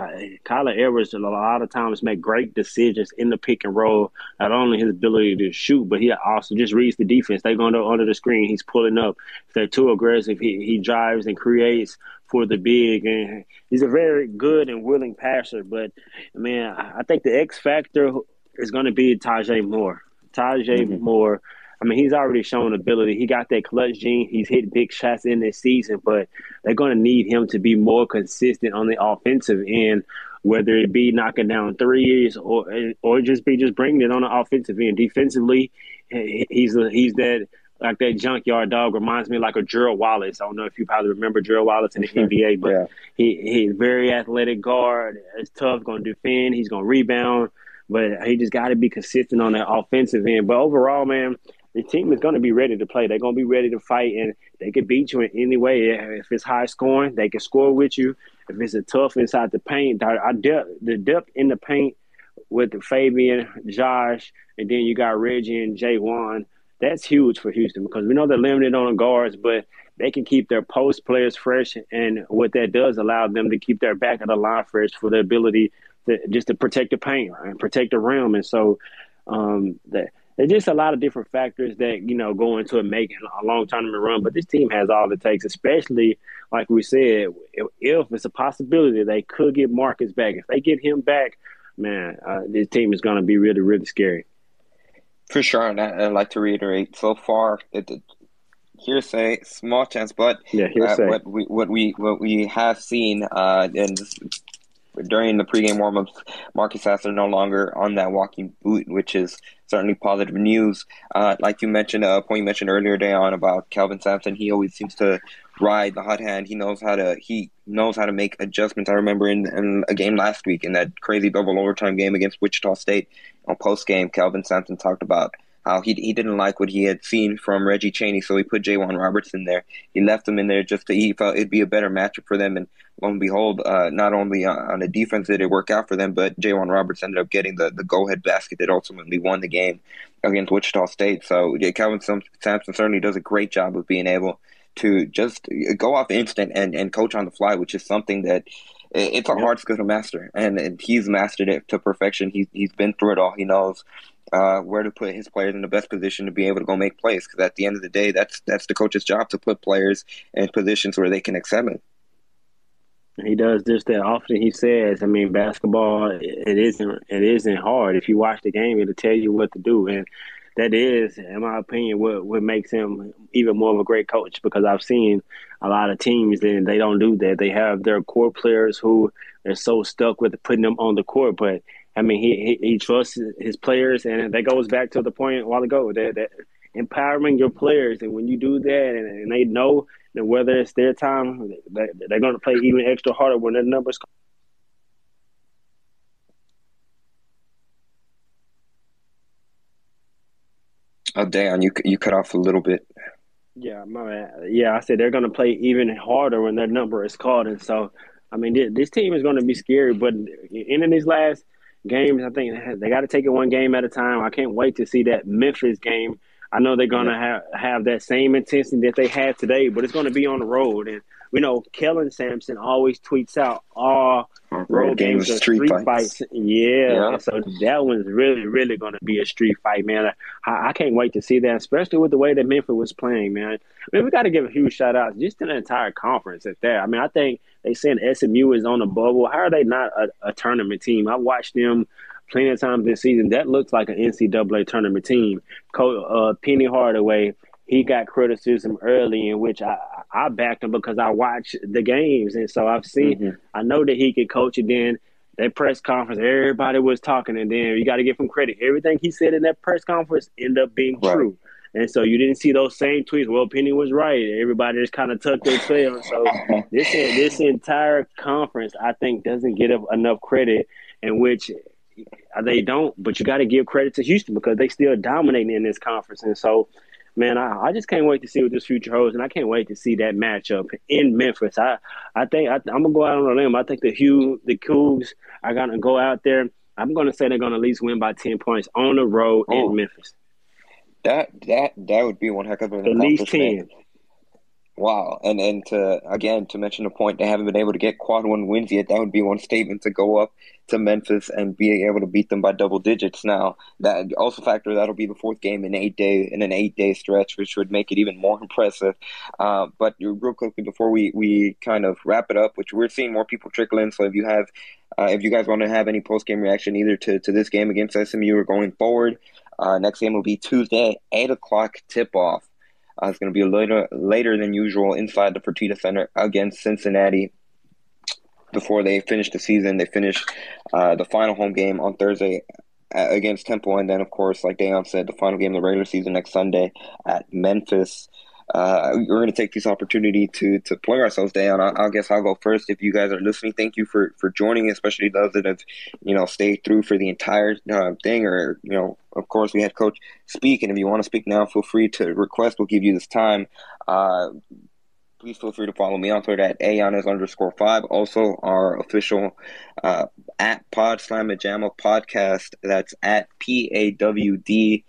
Kyler Edwards a lot of times make great decisions in the pick and roll. Not only his ability to shoot, but he also just reads the defense. They go under the screen. He's pulling up. If they're too aggressive, he, he drives and creates for the big. And he's a very good and willing passer. But man, I think the X factor is going to be Taze Moore. Taze mm-hmm. Moore I mean, he's already shown ability. He got that clutch gene. He's hit big shots in this season, but they're going to need him to be more consistent on the offensive end, whether it be knocking down threes or or just be just bringing it on the offensive end. Defensively, he's a, he's that like that junkyard dog reminds me like a Gerald Wallace. I don't know if you probably remember Gerald Wallace in the NBA, but yeah. he he's very athletic guard. It's tough, going to defend. He's going to rebound, but he just got to be consistent on that offensive end. But overall, man, the team is going to be ready to play. They're going to be ready to fight, and they can beat you in any way. If it's high scoring, they can score with you. If it's a tough inside the paint, our depth, the depth in the paint with Fabian, Josh, and then you got Reggie and J'Wan. That's huge for Houston because we know they're limited on the guards, but they can keep their post players fresh, and what that does allow them to keep their back of the line fresh for the ability to, just to protect the paint and protect the rim. And so um, that there's just a lot of different factors that you know go into it making a long tournament run. But this team has all it takes, especially like we said, if, if it's a possibility they could get Marcus back. If they get him back, man, uh, this team is going to be really, really scary. For sure, and I, would like to reiterate. So far, it, it, hearsay, small chance, but yeah, hearsay. Uh, what we what we what we have seen, uh, and during the pregame warmups, Marcus Sasser no longer on that walking boot, which is certainly positive news. Uh, like you mentioned, a point you mentioned earlier, Dayon about Kelvin Sampson, he always seems to ride the hot hand. He knows how to he knows how to make adjustments. I remember in, in a game last week in that crazy double overtime game against Wichita State on post game, Kelvin Sampson talked about how he he didn't like what he had seen from Reggie Chaney, so he put J'Wan Roberts in there. He left him in there just to he felt it'd be a better matchup for them. And lo and behold, uh, not only on the defense did it work out for them, but J'Wan Roberts ended up getting the the go ahead basket that ultimately won the game against Wichita State. So yeah, Kelvin Sampson certainly does a great job of being able to just go off instant and and coach on the fly, which is something that it's a hard skill to master, and, and, he's mastered it to perfection. He's he's been through it all. He knows uh, where to put his players in the best position to be able to go make plays. Because at the end of the day, that's that's the coach's job to put players in positions where they can excel in. He does just that often. He says, "I mean, basketball it isn't it isn't hard. If you watch the game, it'll tell you what to do." And that is, in my opinion, what what makes him even more of a great coach. Because I've seen a lot of teams and they don't do that. They have their core players who are so stuck with putting them on the court, but I mean, he, he, he trusts his players, and that goes back to the point a while ago that, that empowering your players, and when you do that, and, and they know that whether it's their time, they, they're going to play even extra harder when their numbers. Come. Oh, Dan, you you cut off a little bit. Yeah, my man. yeah, I said they're going to play even harder when their number is called, and so I mean, this team is going to be scary. But in these last games. I think they got to take it one game at a time. I can't wait to see that Memphis game. I know they're going to yeah. have have that same intensity that they had today, but it's going to be on the road. And we know Kelvin Sampson always tweets out all road games are street, street fights. fights. Yeah. yeah. so that one's really, really going to be a street fight, man. I, I, can't wait to see that, especially with the way that Memphis was playing, man. I mean, we got to give a huge shout out just to the entire conference at that. I mean, I think they said SMU is on a bubble. How are they not a, a tournament team? I watched them plenty of times this season. That looks like an NCAA tournament team. Co- uh, Penny Hardaway he got criticism early in which I, I backed him because I watched the games. And so I've seen, mm-hmm. I know that he could coach it. Then that press conference, everybody was talking. And then you got to give him credit. Everything he said in that press conference ended up being right. true. And so you didn't see those same tweets. Well, Penny was right. Everybody just kind of tucked their tail. So this this entire conference, I think, doesn't get enough credit. In which they don't, but you got to give credit to Houston because they still dominating in this conference. And so man, I, I just can't wait to see what this future holds, and I can't wait to see that matchup in Memphis. I I think I, am gonna go out on a limb. I think the Hugh the Cougs are gonna go out there. I'm gonna say they're gonna at least win by ten points on the road oh, in Memphis. That that that would be one heck of an at least ten. Wow, and and to again to mention a point, they haven't been able to get quad one wins yet. That would be one statement to go up to Memphis and be able to beat them by double digits. Now that also factor that'll be the fourth game in eight day in an eight day stretch, which would make it even more impressive. Uh, but real quickly before we we kind of wrap it up, which we're seeing more people trickle in. So if you have uh, if you guys want to have any post game reaction either to to this game against SMU or going forward, uh, next game will be Tuesday, eight o'clock tip off. Uh, it's going to be a later later than usual inside the Fertitta Center against Cincinnati. Before they finish the season, they finish uh, the final home game on Thursday uh, against Temple, and then of course, like Dayon said, the final game of the regular season next Sunday at Memphis uh, we're going to take this opportunity to to plug ourselves down. I, I, guess I'll go first. If you guys are listening, thank you for for joining, especially those that have you know stayed through for the entire uh, thing. Or you know, of course, we had Coach speak, and if you want to speak now, feel free to request. We'll give you this time. Uh, please feel free to follow me on Twitter at AYanez underscore five. Also, our official uh, at Pawd Slama Jama podcast. That's at P A W D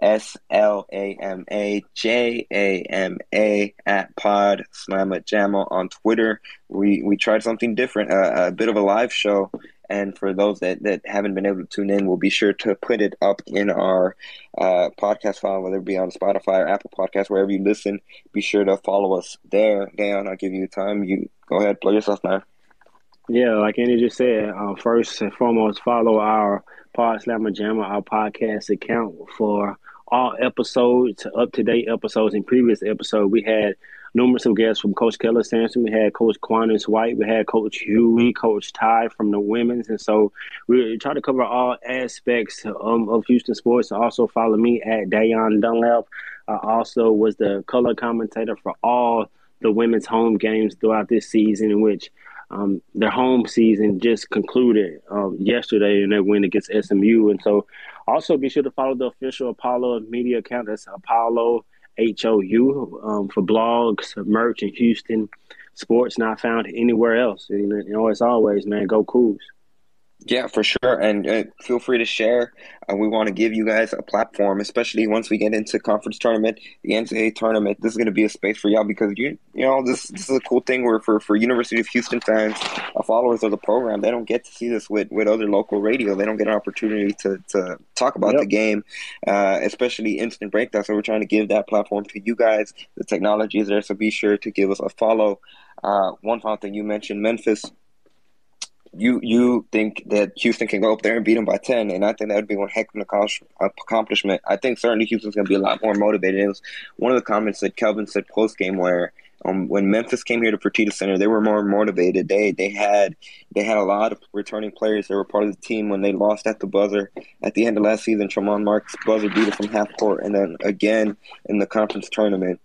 S L A M A J A M A at Pawd Slama Jama on Twitter. We we tried something different, uh, a bit of a live show And for those that, that haven't been able to tune in, we'll be sure to put it up in our uh, podcast file, whether it be on Spotify or Apple Podcast, wherever you listen. Be sure to follow us there. Dan, I'll give you time. You go ahead, plug yourself now. Yeah, like Andy just said, uh, first and foremost, follow our Pawd Slama Jama, our podcast account for all episodes, up to date episodes. and previous episode, we had numerous of guests from Coach Kelvin Sampson. We had Coach Quannas White. We had Coach Hughey, Coach Ty from the women's. And so we try to cover all aspects um, of Houston sports. Also follow me at Dayon Dunlap. I also was the color commentator for all the women's home games throughout this season, in which um, their home season just concluded um, yesterday in their win against SMU. And so also be sure to follow the official Apollo media account. That's Apollo HOU um, for blogs, merch in Houston, sports not found anywhere else. You know, as always, man, go Cougs. Yeah, for sure. And uh, feel free to share. Uh, we want to give you guys a platform, especially once we get into conference tournament, the NCAA tournament. This is going to be a space for y'all because you, you know, this this is a cool thing where for, for University of Houston fans, uh, followers of the program, they don't get to see this with, with other local radio. They don't get an opportunity to, to talk about yep. the game, uh, especially instant breakdown. So we're trying to give that platform to you guys. The technology is there, so be sure to give us a follow. Uh, one final thing you mentioned, Memphis you you think that Houston can go up there and beat them by ten, and I think that would be one heck of an accomplishment. I think certainly Houston's going to be a lot more motivated. It was one of the comments that Kelvin said post game where um, when Memphis came here to Fertitta Center, they were more motivated. They they had they had a lot of returning players that were part of the team when they lost at the buzzer at the end of last season. Tramon Marks buzzer beater from half court, and then again in the conference tournament.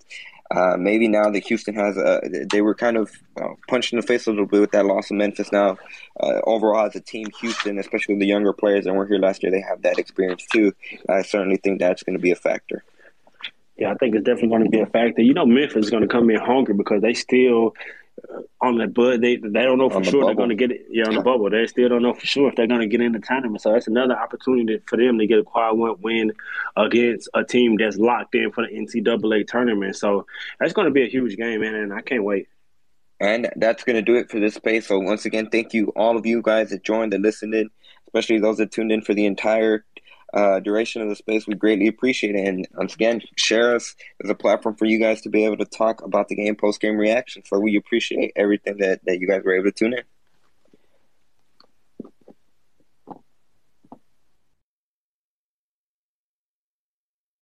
Uh, maybe now that Houston has a, they were kind of uh, punched in the face a little bit with that loss of Memphis. Now, uh, overall as a team, Houston, especially the younger players that weren't here last year, they have that experience too. I certainly think that's going to be a factor. Yeah, I think it's definitely going to be a factor. You know, Memphis is going to come in hungry because they still uh, on the but they they don't know for sure they're going to get it. Yeah, on the bubble, they still don't know for sure if they're going to get in the tournament. So that's another opportunity for them to get a quad one win against a team that's locked in for the NCAA tournament. So that's going to be a huge game, man, and I can't wait. And that's going to do it for this space. So once again, thank you all of you guys that joined and listened in, especially those that tuned in for the entire uh, duration of the space. We greatly appreciate it. And once again, share us as a platform for you guys to be able to talk about the game post game reaction. So we appreciate everything that, that you guys were able to tune in.